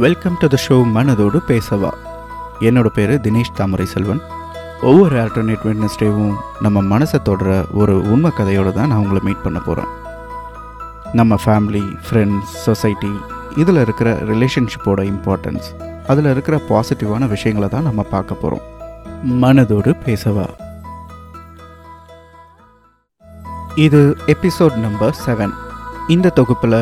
Welcome to the show மனதோடு பேசவா. என்னோட பேர் தினேஷ் தாமரை செல்வன் ஒவ்வொரு ஆல்டர்னேட் வெட்னஸ்டேவும் நம்ம மனசை தொடர ஒரு உண்மை கதையோடு தான் நான் உங்களை மீட் பண்ண போகிறேன் நம்ம ஃபேமிலி ஃப்ரெண்ட்ஸ் சொசைட்டி இதில் இருக்கிற ரிலேஷன்ஷிப்போட இம்பார்ட்டன்ஸ் அதில் இருக்கிற பாசிட்டிவான விஷயங்களை தான் நம்ம பார்க்க போகிறோம் மனதோடு பேசவா. இது எபிசோட் நம்பர் செவன் இந்த தொகுப்பில்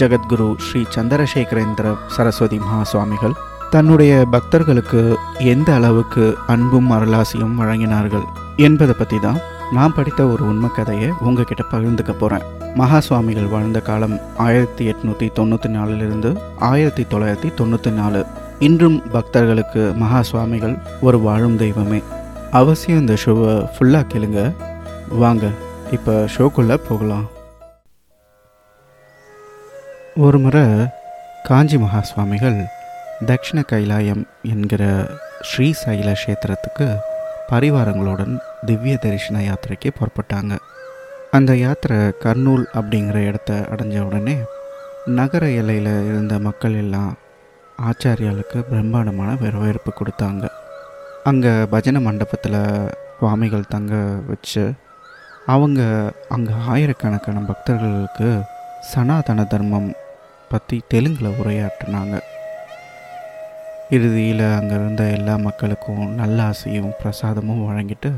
ஜெகத்குரு ஸ்ரீ சந்திரசேகரேந்திர சரஸ்வதி மகா சுவாமிகள் தன்னுடைய பக்தர்களுக்கு எந்த அளவுக்கு அன்பும் அருளாசியும் வழங்கினார்கள் என்பதை பற்றி தான் நான் படித்த ஒரு உண்மை கதையை உங்ககிட்ட பகிர்ந்துக்க போகிறேன் மகா சுவாமிகள் வாழ்ந்த காலம் ஆயிரத்தி எட்நூற்றி தொண்ணூற்றி நாலுலேருந்து ஆயிரத்தி தொள்ளாயிரத்தி தொண்ணூற்றி நாலு. இன்றும் பக்தர்களுக்கு மகா சுவாமிகள் ஒரு வாழும் தெய்வமே. அவசியம் இந்த ஷோவை ஃபுல்லாக கேளுங்க. வாங்க இப்போ ஷோக்குள்ளே போகலாம். ஒரு முறை காஞ்சி மகா சுவாமிகள் தக்ஷிண கைலாயம் என்கிற ஸ்ரீசைல கஷேத்திரத்துக்கு பரிவாரங்களுடன் திவ்ய தரிசன யாத்திரைக்கு புறப்பட்டாங்க. அந்த யாத்திரை கர்னூல் அப்படிங்கிற இடத்த அடைஞ்ச உடனே நகர எல்லையில் இருந்த மக்கள் எல்லாம் ஆச்சாரியாளுக்கு பிரம்மாண்டமான வரவேற்பு கொடுத்தாங்க. அங்கே பஜனை மண்டபத்தில் சுவாமிகள் தங்க வச்சு அவங்க அங்கே ஆயிரக்கணக்கான பக்தர்களுக்கு சனாதன தர்மம் பற்றி தெலுங்கில் உரையாற்றினாங்க. இறுதியில் அங்கே இருந்த எல்லா மக்களுக்கும் நல்ல ஆசையும் பிரசாதமும் வழங்கிட்டு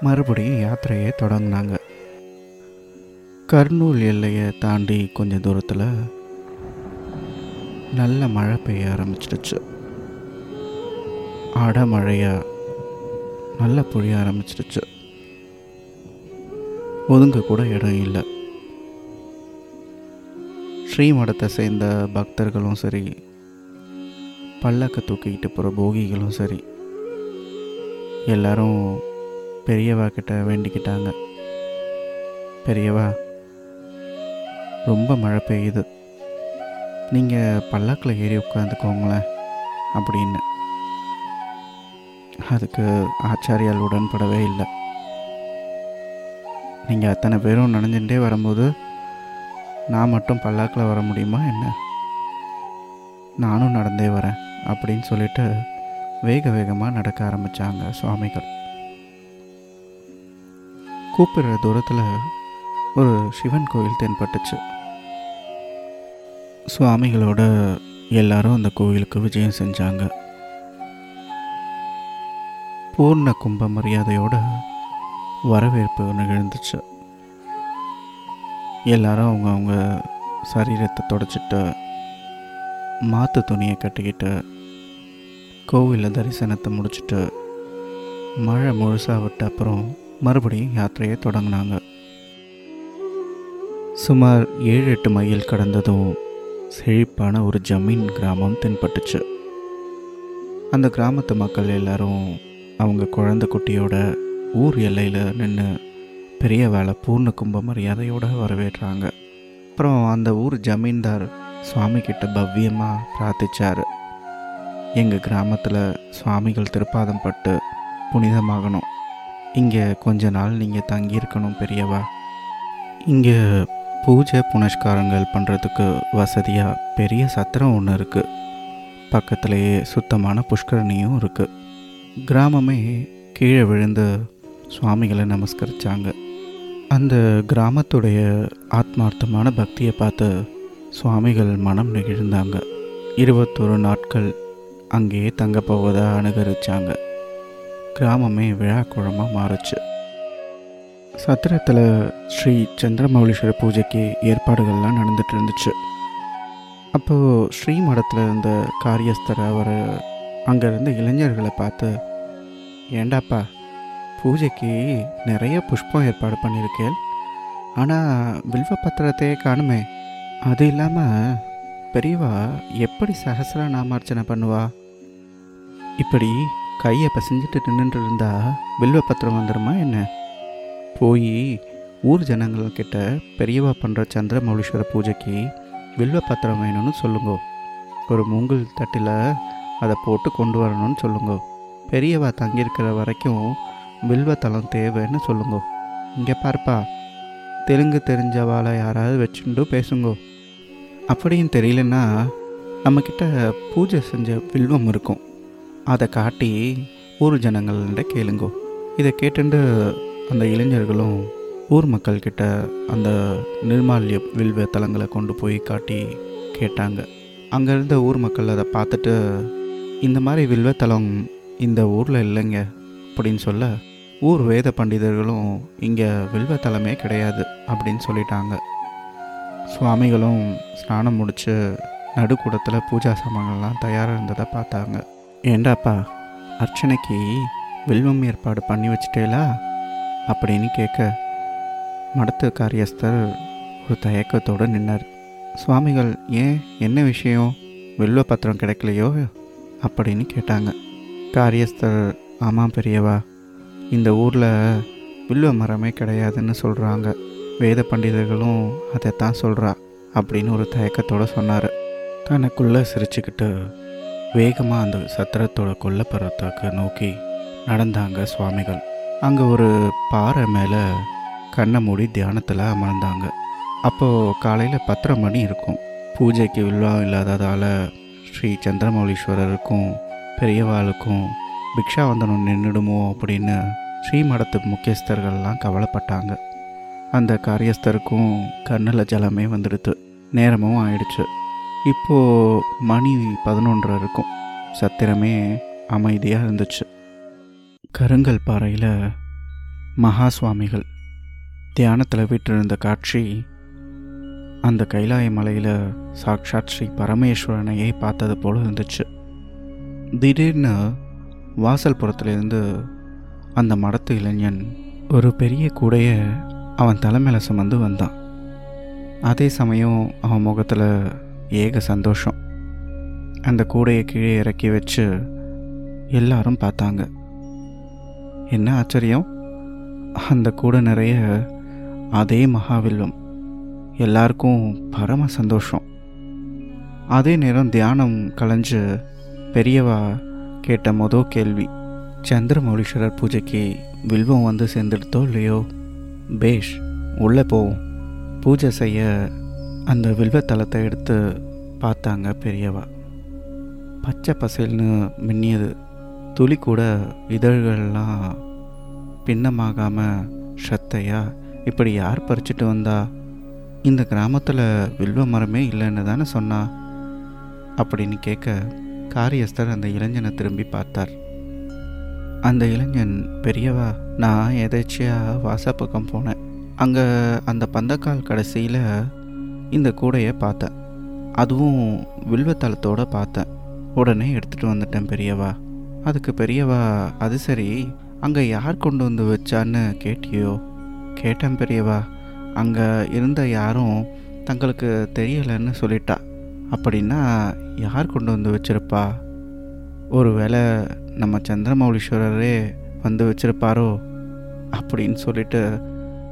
மறுபடியும் யாத்திரையை தொடங்கினாங்க. கர்னூல் எல்லையை தாண்டி கொஞ்சம் தூரத்தில் நல்ல மழை பெய்ய ஆரம்பிச்சிடுச்சு. அடமழையாக நல்லா பொழிய ஆரம்பிச்சிடுச்சு. ஒதுங்க கூட இடம் இல்லை. ஸ்ரீமடத்தை சேர்ந்த பக்தர்களும் சரி பல்லக்க தூக்கிக்கிட்டு போகிற போகிகளும் சரி எல்லாரும் பெரியவா கிட்ட வேண்டிக்கிட்டாங்க. பெரியவா ரொம்ப மழை பெய்யுது. நீங்கள் பல்லாக்கில் ஏறி உட்காந்துக்கோங்களேன் அப்படின்னு. அதுக்கு ஆச்சாரியால் உடன்படவே இல்லை. நீங்கள் அத்தனை பேரும் நனைஞ்சுட்டே வரும்போது நான் மட்டும் பல்லாக்கில் வர முடியுமா என்ன? நானும் நடந்தே வரேன் அப்படின்னு சொல்லிட்டு வேக வேகமாக நடக்க ஆரம்பித்தாங்க சுவாமிகள். கூப்பிடுற தூரத்தில் ஒரு சிவன் கோவில் தென்பட்டுச்சு. சுவாமிகளோட எல்லாரும் அந்த கோவிலுக்கு விஜயம் செஞ்சாங்க. பூர்ண கும்ப மரியாதையோட வரவேற்பு நிகழ்ந்துச்சு எல்லாரும் அவங்கவுங்க சரீரத்தை தொடச்சிட்டு மாற்று துணியை கட்டிக்கிட்டு கோவிலில் தரிசனத்தை முடிச்சுட்டு மழை முழுசாக விட்ட அப்புறம் மறுபடியும் யாத்திரையை தொடங்கினாங்க. சுமார் ஏழு எட்டு மைல் கடந்ததும் செழிப்பான ஒரு ஜமீன் கிராமம் தென்பட்டுச்சு. அந்த கிராமத்து மக்கள் எல்லாரும் அவங்க குழந்தை குட்டியோட ஊர் எல்லையில் நின்று பெரிய வேலை பூர்ண கும்ப மரியாதையோடு வரவேற்றாங்க? அப்புறம் அந்த ஊர் ஜமீன்தார் சுவாமி கிட்ட பவ்யமாக பிரார்த்திச்சார். எங்கள் கிராமத்தில் சுவாமிகள் திருப்பாதம் பட்டு புனிதமாகணும். இங்கே கொஞ்ச நாள் நீங்கள் தங்கியிருக்கணும் பெரியவா. இங்கே பூஜை புனஸ்காரங்கள் பண்ணுறதுக்கு வசதியாக பெரிய சத்திரம் ஒன்று இருக்குது பக்கத்துலேயே சுத்தமான புஷ்கரணியும் இருக்குது கிராமமே கீழே விழுந்து சுவாமிகளை நமஸ்கரித்தாங்க அந்த கிராமத்துடைய ஆத்மார்த்தமான பக்தியை பார்த்து சுவாமிகள் மனம் நெகிழ்ந்தாங்க. இருபத்தொரு நாட்கள் அங்கேயே தங்க போவதாக அனுகரித்தாங்க கிராமமே விழா குழமாக மாறுச்சு. சத்திரத்தில் ஸ்ரீ சந்திரமௌலீஸ்வர பூஜைக்கு ஏற்பாடுகள்லாம் நடந்துட்டு இருந்துச்சு. அப்போது ஸ்ரீ மடத்தில் இருந்த காரியஸ்தர் அவர் அங்கே இருந்த இளைஞர்களை பார்த்து ஏண்டாப்பா பூஜைக்கு நிறைய புஷ்பம் ஏற்பாடு பண்ணியிருக்கேன். ஆனால் வில்வ பத்திரத்தையே காணுமே. அது இல்லாமல் பெரியவா எப்படி சகசர நாமார்ச்சனை பண்ணுவா? இப்படி கையை பசஞ்சிட்டு நின்றுட்டு இருந்தா வில்வ பத்திரம் வந்துடுமா என்ன? போய் ஊர் ஜனங்கள்கிட்ட பெரியவா பண்ணுற சந்திரமௌலீஸ்வர பூஜைக்கு வில்வ பத்திரம் வேணும்னு சொல்லுங்க. ஒரு மூங்கில் தட்டில் அதை போட்டு கொண்டு வரணும்னு சொல்லுங்க. பெரியவா தங்கியிருக்கிற வரைக்கும் வில்வத்தளம் தேவைன்னு சொல்லுங்க. இங்கே பார்ப்பா. தெலுங்கு தெரிஞ்சவாளை யாராவது வச்சுட்டு பேசுங்கோ. அப்படியும் தெரியலன்னா நம்மக்கிட்ட பூஜை செஞ்ச வில்வம் இருக்கும். அதை காட்டி ஊர் ஜனங்கள்கிட்ட கேளுங்கோ. இதை கேட்டுண்டு அந்த இளைஞர்களும் ஊர் மக்கள்கிட்ட அந்த நிர்மால்ய வில்வ தலங்களை கொண்டு போய் காட்டி கேட்டாங்க. அங்கே இருந்த ஊர் மக்கள் அதை பார்த்துட்டு இந்த மாதிரி வில்வத்தலம் இந்த ஊரில் இல்லைங்க அப்படின்னு சொல்ல ஊர் வேத பண்டிதர்களும் இங்கே வில்வத்தலமே கிடையாது அப்படின்னு சொல்லிட்டாங்க. சுவாமிகளும் ஸ்நானம் முடித்து நடுக்கூடத்தில் பூஜா சாமான்கள்லாம் தயாராக இருந்ததை பார்த்தாங்க. ஏண்டாப்பா அர்ச்சனைக்கு வில்வம் ஏற்பாடு பண்ணி வச்சிட்டேலா? அப்படின்னு கேட்க மடத்து காரியஸ்தர் ஒரு தயக்கத்தோடு நின்னார். சுவாமிகள் ஏன்? என்ன விஷயம்? வில்வ பத்திரம் கிடைக்கலையோ? அப்படின்னு கேட்டாங்க. காரியஸ்தர் ஆமாம் பெரியவா. இந்த ஊரில் வில்வ மரமே கிடையாதுன்னு சொல்கிறாங்க வேத பண்டிதர்களும் அதைத்தான் சொல்கிறா அப்படின்னு ஒரு தயக்கத்தோடு சொன்னார். தனக்குள்ளே சிரிச்சுக்கிட்டு வேகமாக அந்த சத்திரத்தோட கொல்லப்புறத்துக்கு நோக்கி நடந்தாங்க சுவாமிகள். அங்கே ஒரு பாறை மேலே கண்ணை மூடி தியானத்தில் அமர்ந்தாங்க. அப்போது காலையில் பத்தரை மணி இருக்கும். பூஜைக்கு வில்வா இல்லாததால் ஸ்ரீ சந்திரமௌலீஸ்வரருக்கும் பெரியவாளுக்கும் பிக்ஷாவந்தனம் நின்றுடுமோ அப்படின்னு ஸ்ரீமடத்து முக்கியஸ்தர்கள்லாம் கவலைப்பட்டாங்க. அந்த காரியஸ்தருக்கும் கண்ணில் ஜலமே வந்துடுது நேரமும் ஆயிடுச்சு. இப்போது மணி பதினொன்றரை இருக்கும். சத்திரமே அமைதியாக இருந்துச்சு. கருங்கல் பாறையில் மகா சுவாமிகள் தியானத்தில் விட்டிருந்த காட்சி அந்த கைலாய மலையில் சாக்ஷாத் ஸ்ரீ பரமேஸ்வரனையே பார்த்தது போல் இருந்துச்சு. திடீர்னு வாசல் புறத்துலேருந்து அந்த மடத்து இளைஞன் ஒரு பெரிய கூடையை அவன் தலைமையில் சுமந்து வந்தான். அதே சமயம் அவன் முகத்தில் ஏக சந்தோஷம். அந்த கூடையை கீழே இறக்கி வச்சு எல்லாரும் பார்த்தாங்க. என்ன ஆச்சரியம்? அந்த கூடை நிறைய அதே மகாவில்வம். எல்லாருக்கும் பரம சந்தோஷம். அதே நேரம் தியானம் கலைஞ்சு பெரியவா கேட்ட மொதல் கேள்வி சந்திரமௌலீஸ்வரர் பூஜைக்கு வில்வம் வந்து சேர்ந்துடுத்தோ இல்லையோ? பேஷ் உள்ளே போவோம் பூஜை செய்ய அந்த வில்வத்தலத்தை எடுத்து பார்த்தாங்க பெரியவா. பச்சை பசேல்னு மின்னியது. துளி கூட இதழ்கள்லாம் பின்னமாகாமல் ஷத்தையா இப்படி யார் பறிச்சிட்டு வந்தா? இந்த கிராமத்தில் வில்வ மரமே இல்லைன்னு தானே சொன்னா? அப்படின்னு கேட்க காரியஸ்தர் அந்த இளைஞனை திரும்பி பார்த்தார். அந்த இளைஞன் பெரியவா நான் எதேச்சியாக வாசப்பக்கம் போனேன். அங்கே அந்த பந்தக்கால் கடைசியில் இந்த கூடையை பார்த்தேன். அதுவும் வில்வத்தளத்தோடு பார்த்தேன். உடனே எடுத்துகிட்டு வந்துட்டேன் பெரியவா. அதுக்கு பெரியவா அது சரி. அங்கே யார் கொண்டு வந்து வச்சான்னு கேட்டியோ? கேட்டேன் பெரியவா. அங்கே இருந்த யாரும் தங்களுக்கு தெரியலைன்னு சொல்லிட்டா. அப்படின்னா யார் கொண்டு வந்து வச்சிருப்பா? ஒருவேளை நம்ம சந்திரமௌலீஸ்வரரே வந்து வச்சிருப்பாரோ? அப்படின்னு சொல்லிட்டு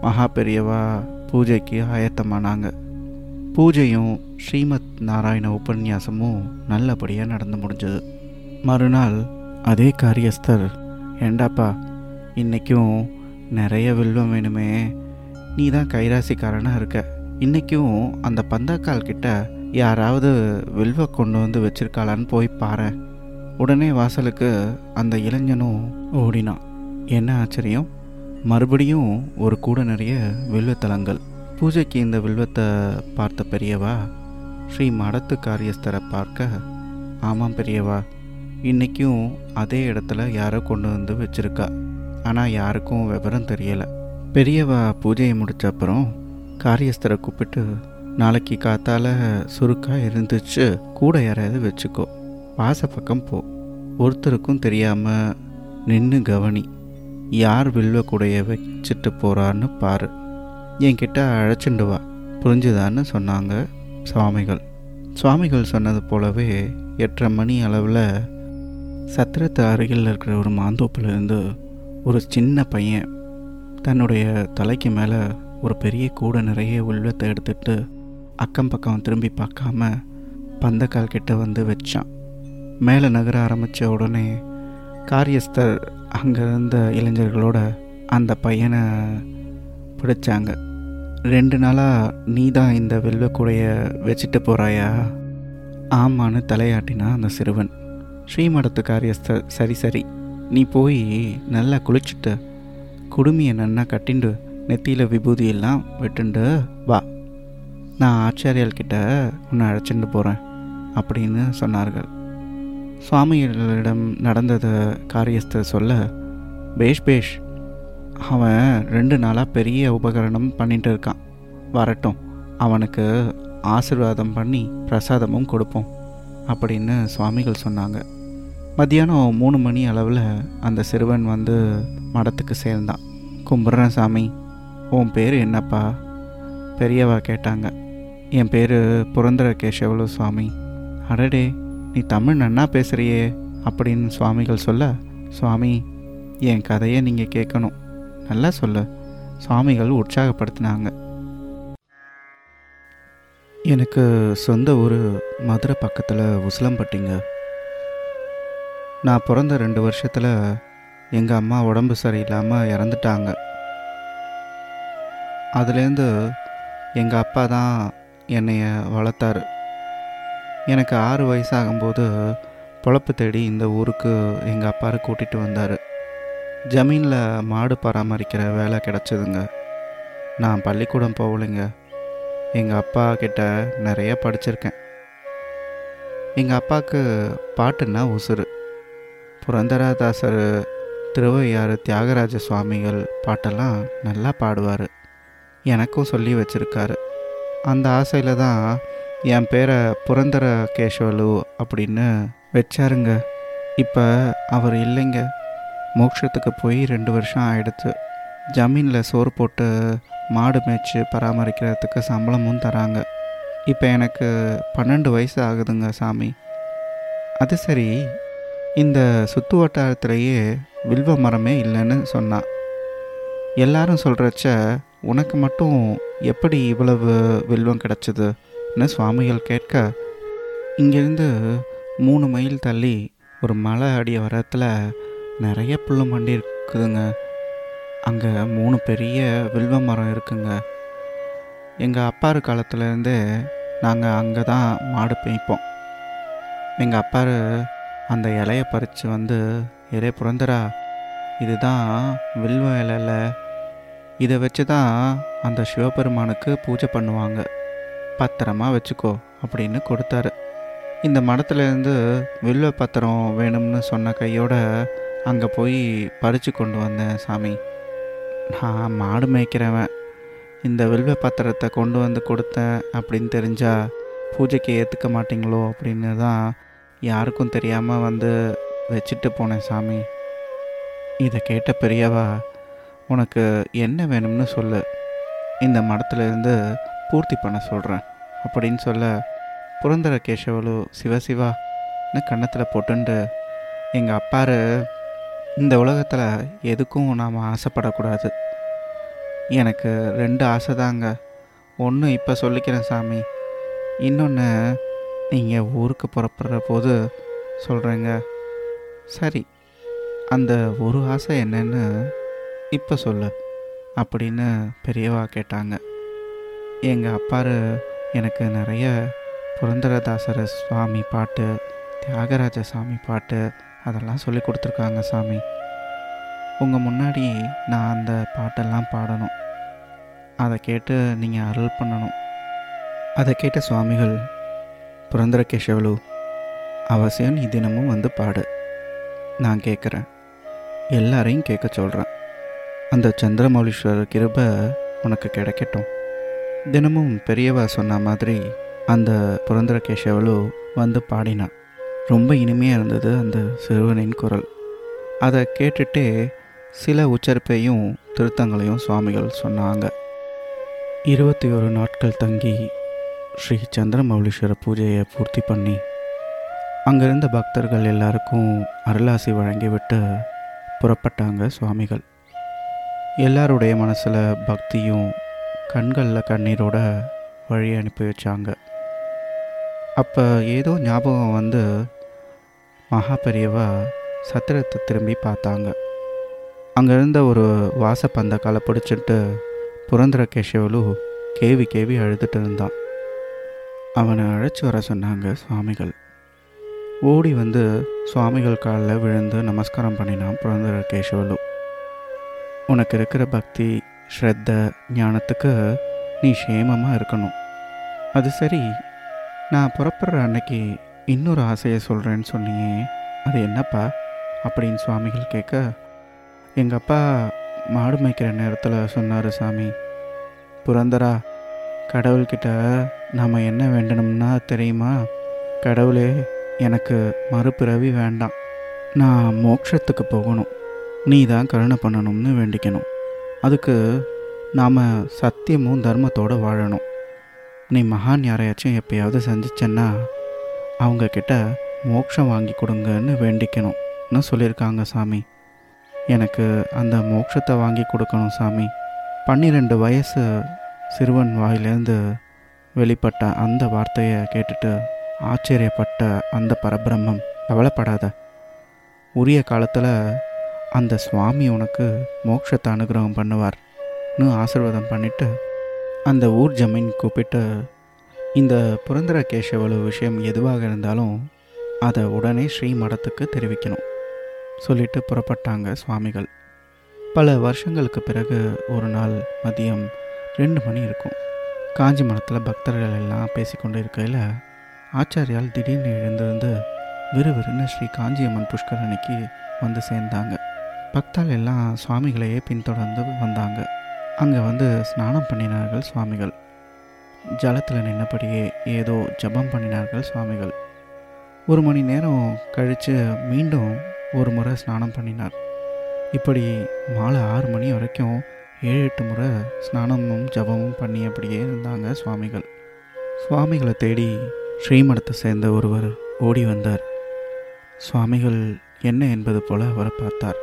மகா பெரியவா பூஜைக்கு ஆயத்தமானாங்க. பூஜையும் ஸ்ரீமத் நாராயண உபன்யாசமும் நல்லபடியாக நடந்து முடிஞ்சது. மறுநாள் அதே காரியஸ்தர் ஏண்டாப்பா இன்றைக்கும் நிறைய வில்வம் வேணுமே. நீ தான் கைராசிக்காரனாக இருக்க. இன்றைக்கும் அந்த பந்தக்கால் கிட்ட யாராவது வில்வை கொண்டு வந்து வச்சிருக்காளான்னு போய் பாரு உடனே வாசலுக்கு அந்த இளைஞனும் ஓடினான். என்ன ஆச்சரியம்? மறுபடியும் ஒரு கூட நிறைய வில்வத்தலங்கள் பூஜைக்கு இந்த வில்வத்தை பார்த்த பெரியவா ஸ்ரீ மடத்து காரியஸ்தரை பார்க்க ஆமாம் பெரியவா இன்றைக்கும் அதே இடத்துல யாரோ கொண்டு வந்து வச்சுருக்கா. ஆனால் யாருக்கும் விவரம் தெரியலை. பெரியவா பூஜையை முடித்த அப்புறம் காரியஸ்தரை கூப்பிட்டு நாளைக்கு காத்தால சுருக்காக இருந்துச்சு. கூட யாரையாவது வச்சுக்கோ. வாச பக்கம் போ. ஒருத்தருக்கும் தெரியாமல் நின்று கவனி. யார் வில்வ கூடைய வச்சுட்டு போகிறான்னு பாரு. என்கிட்ட அழைச்சிண்டு வா. புரிஞ்சுதான்னு சொன்னாங்க சுவாமிகள். சுவாமிகள் சொன்னது போலவே எட்டரை மணி அளவில் சத்திரத்து அருகில் இருக்கிற ஒரு மாந்தோப்பிலிருந்து ஒரு சின்ன பையன் தன்னுடைய தலைக்கு மேலே ஒரு பெரிய கூடை நிறைய உள்ளத்தை எடுத்துகிட்டு அக்கம் பக்கம் திரும்பி பார்க்காம பந்தக்கால் கிட்ட வந்து வச்சான். மேலே நகர ஆரம்பித்த உடனே காரியஸ்தர் அங்கே இருந்த இளைஞர்களோட அந்த பையனை பிடிச்சாங்க. ரெண்டு நாளாக நீ தான் இந்த வெல்வக்கூடைய வச்சுட்டு போகிறாயா ஆமான்னு தலையாட்டினா அந்த சிறுவன். ஸ்ரீமடத்து காரியஸ்தர் சரி சரி நீ போய் நல்லா குளிச்சுட்டு குடுமியை நன்னா கட்டிண்டு நெத்தியில் விபூதியெல்லாம் விட்டுண்டு வா. நான் ஆச்சாரியால்கிட்ட உன்னை அழைச்சிட்டு போகிறேன் அப்படின்னு சொன்னார்கள். சுவாமிகளிடம் நடந்ததை காரியத்தை சொல்ல பேஷ் பேஷ். அவன் ரெண்டு நாளாக பெரிய உபகரணம் பண்ணிட்டு இருக்கான். வரட்டும் அவனுக்கு ஆசிர்வாதம் பண்ணி பிரசாதமும் கொடுப்போம் அப்படின்னு சுவாமிகள் சொன்னாங்க. மத்தியானம் மூணு மணி அளவில் அந்த சிறுவன் வந்து மடத்துக்கு சேர்ந்தான். கும்பிட்றேன் சாமி. உன் பேர் என்னப்பா? பெரியவா கேட்டாங்க. என் பேர் புரந்தர கேசவலு சுவாமி அடடே நீ தமிழ் நன்னா பேசுகிறியே அப்படின்னு சுவாமிகள் சொல்ல சுவாமி என் கதையை நீங்கள் கேட்கணும் நல்லா சொல்லு. சுவாமிகள் உற்சாகப்படுத்தினாங்க. எனக்கு சொந்த ஊர் மதுரை பக்கத்தில் உசிலம்பட்டிங்க. நான் பிறந்த ரெண்டு வருஷத்தில் எங்கள் அம்மா உடம்பு சரியில்லாமல் இறந்துட்டாங்க. அதுலேருந்து எங்கள் அப்பா தான் என்னைய வளர்த்தாரு. எனக்கு ஆறு வயசாகும்போது பொழப்பு தேடி இந்த ஊருக்கு எங்கள் அப்பாரு கூட்டிகிட்டு வந்தார். ஜமீனில் மாடு பராமரிக்கிற வேலை கிடச்சிதுங்க. நான் பள்ளிக்கூடம் போகலைங்க. எங்கள் அப்பா கிட்ட நிறைய படிச்சிருக்கேன். எங்கள் அப்பாவுக்கு பாட்டுன்னா உசுறு. புரந்தரதாசர் திருவையாறு தியாகராஜ சுவாமிகள் பாட்டெல்லாம் நல்லா பாடுவார். எனக்கும் சொல்லி வச்சுருக்காரு. அந்த ஆசையில் தான் என் பேரை புரந்தர கேஷவலு அப்படின்னு வச்சாருங்க. இப்போ அவர் இல்லைங்க. மோட்சத்துக்கு போய் ரெண்டு வருஷம் ஆயிடுச்சு. ஜமீனில் சோறு போட்டு மாடு மேய்ச்சி பராமரிக்கிறதுக்கு சம்பளமும் தராங்க. இப்போ எனக்கு பன்னெண்டு வயசு ஆகுதுங்க சாமி. அது சரி இந்த சுற்று வட்டாரத்திலேயே வில்வ மரமே இல்லைன்னு சொன்னான் எல்லாரும் சொல்கிறச்ச உனக்கு மட்டும் எப்படி இவ்வளவு வில்வம் கிடச்சிதுன்னு சுவாமிகள் கேட்க இங்கேருந்து மூணு மைல் தள்ளி ஒரு மலை அடிய வரத்தில் நிறைய புல் மண்டி இருக்குதுங்க. அங்கே மூணு பெரிய வில்வ மரம் இருக்குங்க. எங்கள் அப்பாரு காலத்துலேருந்தே நாங்கள் அங்கே தான் மாடு மேய்ப்போம். எங்கள் அப்பாரு அந்த இலையை பறித்து வந்து இலே புரந்தரா இதுதான் வில்வ இலையில இதை வச்சு தான் அந்த சிவபெருமானுக்கு பூஜை பண்ணுவாங்க. பத்திரமா வச்சுக்கோ அப்படின்னு கொடுத்தாரு. இந்த மடத்துலேருந்து வில்வ பத்திரம் வேணும்னு சொன்ன கையோட அங்கே போய் பறித்து கொண்டு வந்தேன் சாமி. நான் மாடு மேய்க்கிறவன். இந்த வில்வ பத்திரத்தை கொண்டு வந்து கொடுத்தேன் அப்படின்னு தெரிஞ்சா பூஜைக்கு ஏற்றுக்க மாட்டீங்களோ அப்படின்னு தான் யாருக்கும் தெரியாமல் வந்து வச்சுட்டு போனேன் சாமி. இதை கேட்ட பெரியவா உனக்கு என்ன வேணும்னு சொல்லு. இந்த மடத்துலேருந்து பூர்த்தி பண்ண சொல்கிறேன் அப்படின்னு சொல்ல புரந்தர கேசவலு சிவசிவான்னு கன்னத்தில் போட்டுண்டு எங்கள் அப்பாரு இந்த உலகத்தில் எதுக்கும் நாம் ஆசைப்படக்கூடாது. எனக்கு ரெண்டு ஆசை தாங்க ஒன்று இப்போ சொல்லிக்கிறேன் சாமி இன்னொன்று நீங்கள் ஊருக்கு புறப்படுற போது சொல்கிறேங்க சரி அந்த ஒரு ஆசை என்னன்னு இப்போ சொல்லு அப்படின்னு பெரியவா கேட்டாங்க. எங்கள் அப்பாரு எனக்கு நிறைய புரந்தரதாசர சுவாமி பாட்டு தியாகராஜ சாமி பாட்டு அதெல்லாம் சொல்லி கொடுத்துருக்காங்க சாமி. உங்கள் முன்னாடி நான் அந்த பாட்டெல்லாம் பாடணும். அதை கேட்டு நீங்கள் அருள் பண்ணணும். அதை கேட்ட சுவாமிகள் புரந்தர கேசவலு அவசியம் நீ தினமும் வந்து பாடு. நான் கேட்குறேன் எல்லாரையும் கேட்க சொல்கிறேன் அந்த சந்திரமௌலீஸ்வரர் கிருப உனக்கு கிடைக்கட்டும். தினமும் பெரியவா சொன்ன மாதிரி அந்த புரந்தர கேசவலு வந்து பாடினான். ரொம்ப இனிமையாக இருந்தது அந்த சிறுவனின் குரல். அதை கேட்டுட்டே சில உச்சரிப்பையும் திருத்தங்களையும் சுவாமிகள் சொன்னாங்க. இருபத்தி ஒரு நாட்கள் தங்கி ஸ்ரீ சந்திரமௌலீஸ்வர பூஜையை பூர்த்தி பண்ணி அங்கிருந்த பக்தர்கள் எல்லாருக்கும் அருளாசி வழங்கிவிட்டு புறப்பட்டாங்க சுவாமிகள். எல்லாருடைய மனசில் பக்தியும் கண்களில் கண்ணீரோட வழி அனுப்பி வச்சாங்க. அப்போ ஏதோ ஞாபகம் வந்து மகா பெரியவா சத்திரத்தை திரும்பி பார்த்தாங்க. அங்கே இருந்த ஒரு வாசப்பந்த காலை பிடிச்சிட்டு புரந்தர கேசவலு கேவி கேவி அழுதுட்டு இருந்தான். அவனை அழைச்சி வர சொன்னாங்க சுவாமிகள். ஓடி வந்து சுவாமிகள் காலில் விழுந்து நமஸ்காரம் பண்ணினான் புரந்தர கேசவலு. உனக்கு இருக்கிற பக்தி ஸ்ரத்த ஞானத்துக்கு நீ சேமமாக இருக்கணும். அது சரி நான் புறப்படுற அன்னைக்கு இன்னொரு ஆசையை சொல்கிறேன்னு சொன்னியே அது என்னப்பா? அப்படின்னு சுவாமிகள் கேட்க எங்கள் அப்பா மாடு மேய்க்கிற நேரத்தில் சொன்னார் சாமி. புரந்தரா கடவுள்கிட்ட நாம் என்ன வேண்டணும்னா தெரியுமா? கடவுளே எனக்கு மறுபிறவி வேண்டாம். நான் மோட்சத்துக்கு போகணும். நீ தான் கருணை பண்ணணும்னு வேண்டிக்கணும். அதுக்கு நாம் சத்தியமும் தர்மத்தோடு வாழணும். நீ மகான் யாரையாச்சும் எப்பயாவது சந்திச்சேன்னா அவங்கக்கிட்ட மோட்சம் வாங்கி கொடுங்கன்னு வேண்டிக்கணும்னு சொல்லியிருக்காங்க சாமி. எனக்கு அந்த மோட்சத்தை வாங்கி கொடுக்கணும் சாமி. பன்னிரெண்டு வயசு சிறுவன் வாயிலேருந்து வெளிப்பட்ட அந்த வார்த்தையை கேட்டுட்டு ஆச்சரியப்பட்ட அந்த பரபிரம்மம். கவலைப்படாத. உரிய காலத்தில் அந்த சுவாமி உனக்கு மோட்சத்தை அனுகிரகம் பண்ணுவார்னு ஆசீர்வாதம் பண்ணிவிட்டு அந்த ஊர் ஜமீன் கூப்பிட்டு இந்த புரந்தர கேசவலு விஷயம் எதுவாக இருந்தாலும் அதை உடனே ஸ்ரீ மடத்துக்கு தெரிவிக்கணும் சொல்லிட்டு புறப்பட்டாங்க சுவாமிகள். பல வருஷங்களுக்கு பிறகு ஒரு நாள் மதியம் ரெண்டு மணி இருக்கும். காஞ்சி மடத்தில் பக்தர்கள் எல்லாம் பேசிக்கொண்டு இருக்கையில் ஆச்சாரியால் திடீர்னு எழுந்திருந்து விறுவிறுன்னு ஸ்ரீ காஞ்சியம்மன் புஷ்கரணிக்கு வந்து சேர்ந்தாங்க. பக்தால் எல்லாம் சுவாமிகளையே பின்தொடர்ந்து வந்தாங்க. அங்கே வந்து ஸ்நானம் பண்ணினார்கள் சுவாமிகள். ஜலத்தில் நின்னபடியே ஏதோ ஜபம் பண்ணினார்கள் சுவாமிகள். ஒரு மணி நேரம் கழித்து மீண்டும் ஒரு முறை ஸ்நானம் பண்ணினார். இப்படி மாலை ஆறு மணி வரைக்கும் ஏழு எட்டு முறை ஸ்நானமும் ஜபமும் பண்ணி அப்படியே இருந்தாங்க சுவாமிகள். சுவாமிகளை தேடி ஸ்ரீமடத்தை சேர்ந்த ஒருவர் ஓடி வந்தார். சுவாமிகள் என்ன என்பது போல அவரை பார்த்தார்.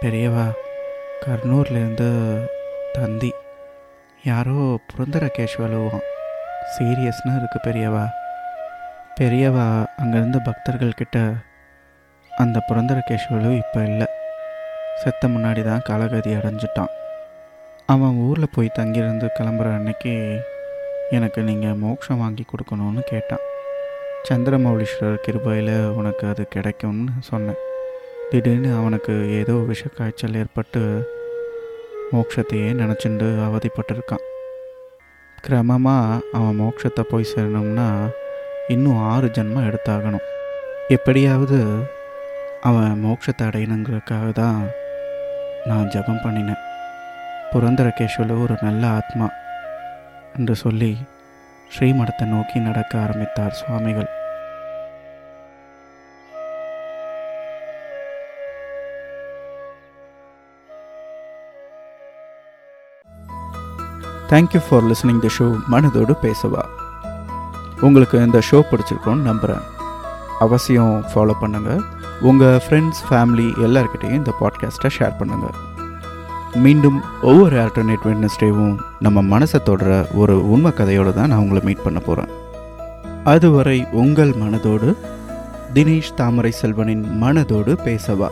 பெரியவா கர்னூர்லேருந்து தந்தி. யாரோ புரந்தர கேஷ்வலுவான் சீரியஸ்னு இருக்கு பெரியவா. பெரியவா அங்கேருந்து பக்தர்கள்கிட்ட அந்த புரந்தர கேஷ்வலு இப்போ இல்லை. செத்த முன்னாடி தான் காலகதி அடைஞ்சிட்டான். அவன் ஊரில் போய் தங்கியிருந்து கிளம்புற அன்னைக்கு எனக்கு நீங்கள் மோட்சம் வாங்கி கொடுக்கணும்னு கேட்டான். சந்திரமௌலீஸ்வரர் கிருபையில் உனக்கு அது கிடைக்கும்னு சொன்னேன். திடீர்னு அவனுக்கு ஏதோ விஷக்காய்ச்சல் ஏற்பட்டு மோட்சத்தையே நினச்சிண்டு அவதிப்பட்டிருக்கான். கிரமமாக அவன் மோட்சத்தை போய் சேரணும்னா இன்னும் ஆறு ஜென்மம் எடுத்தாகணும். எப்படியாவது அவன் மோட்சத்தை அடையணுங்கிறதுக்காக தான் நான் ஜபம் பண்ணினேன். புரந்தரகேஷுவில் ஒரு நல்ல ஆத்மா என்று சொல்லி ஸ்ரீமடத்தை நோக்கி நடக்க ஆரம்பித்தார் சுவாமிகள். Thank you for listening the show மனதோடு பேசவா. உங்களுக்கு இந்த ஷோ பிடிச்சிருக்கோன்னு நம்புகிறேன் அவசியம் ஃபாலோ பண்ணுங்கள் உங்கள் ஃப்ரெண்ட்ஸ் ஃபேமிலி எல்லாருக்கிட்டேயும் இந்த பாட்காஸ்ட்டை ஷேர் பண்ணுங்கள் மீண்டும் ஒவ்வொரு ஆல்டர்னேட் வெட்னஸ்டேவும் நம்ம மனசை தொடர ஒரு உண்மை கதையோடு தான் நான் உங்களை மீட் பண்ண போகிறேன் அதுவரை உங்கள் மனதோடு தினேஷ் தாமரை செல்வனின் மனதோடு பேசவா.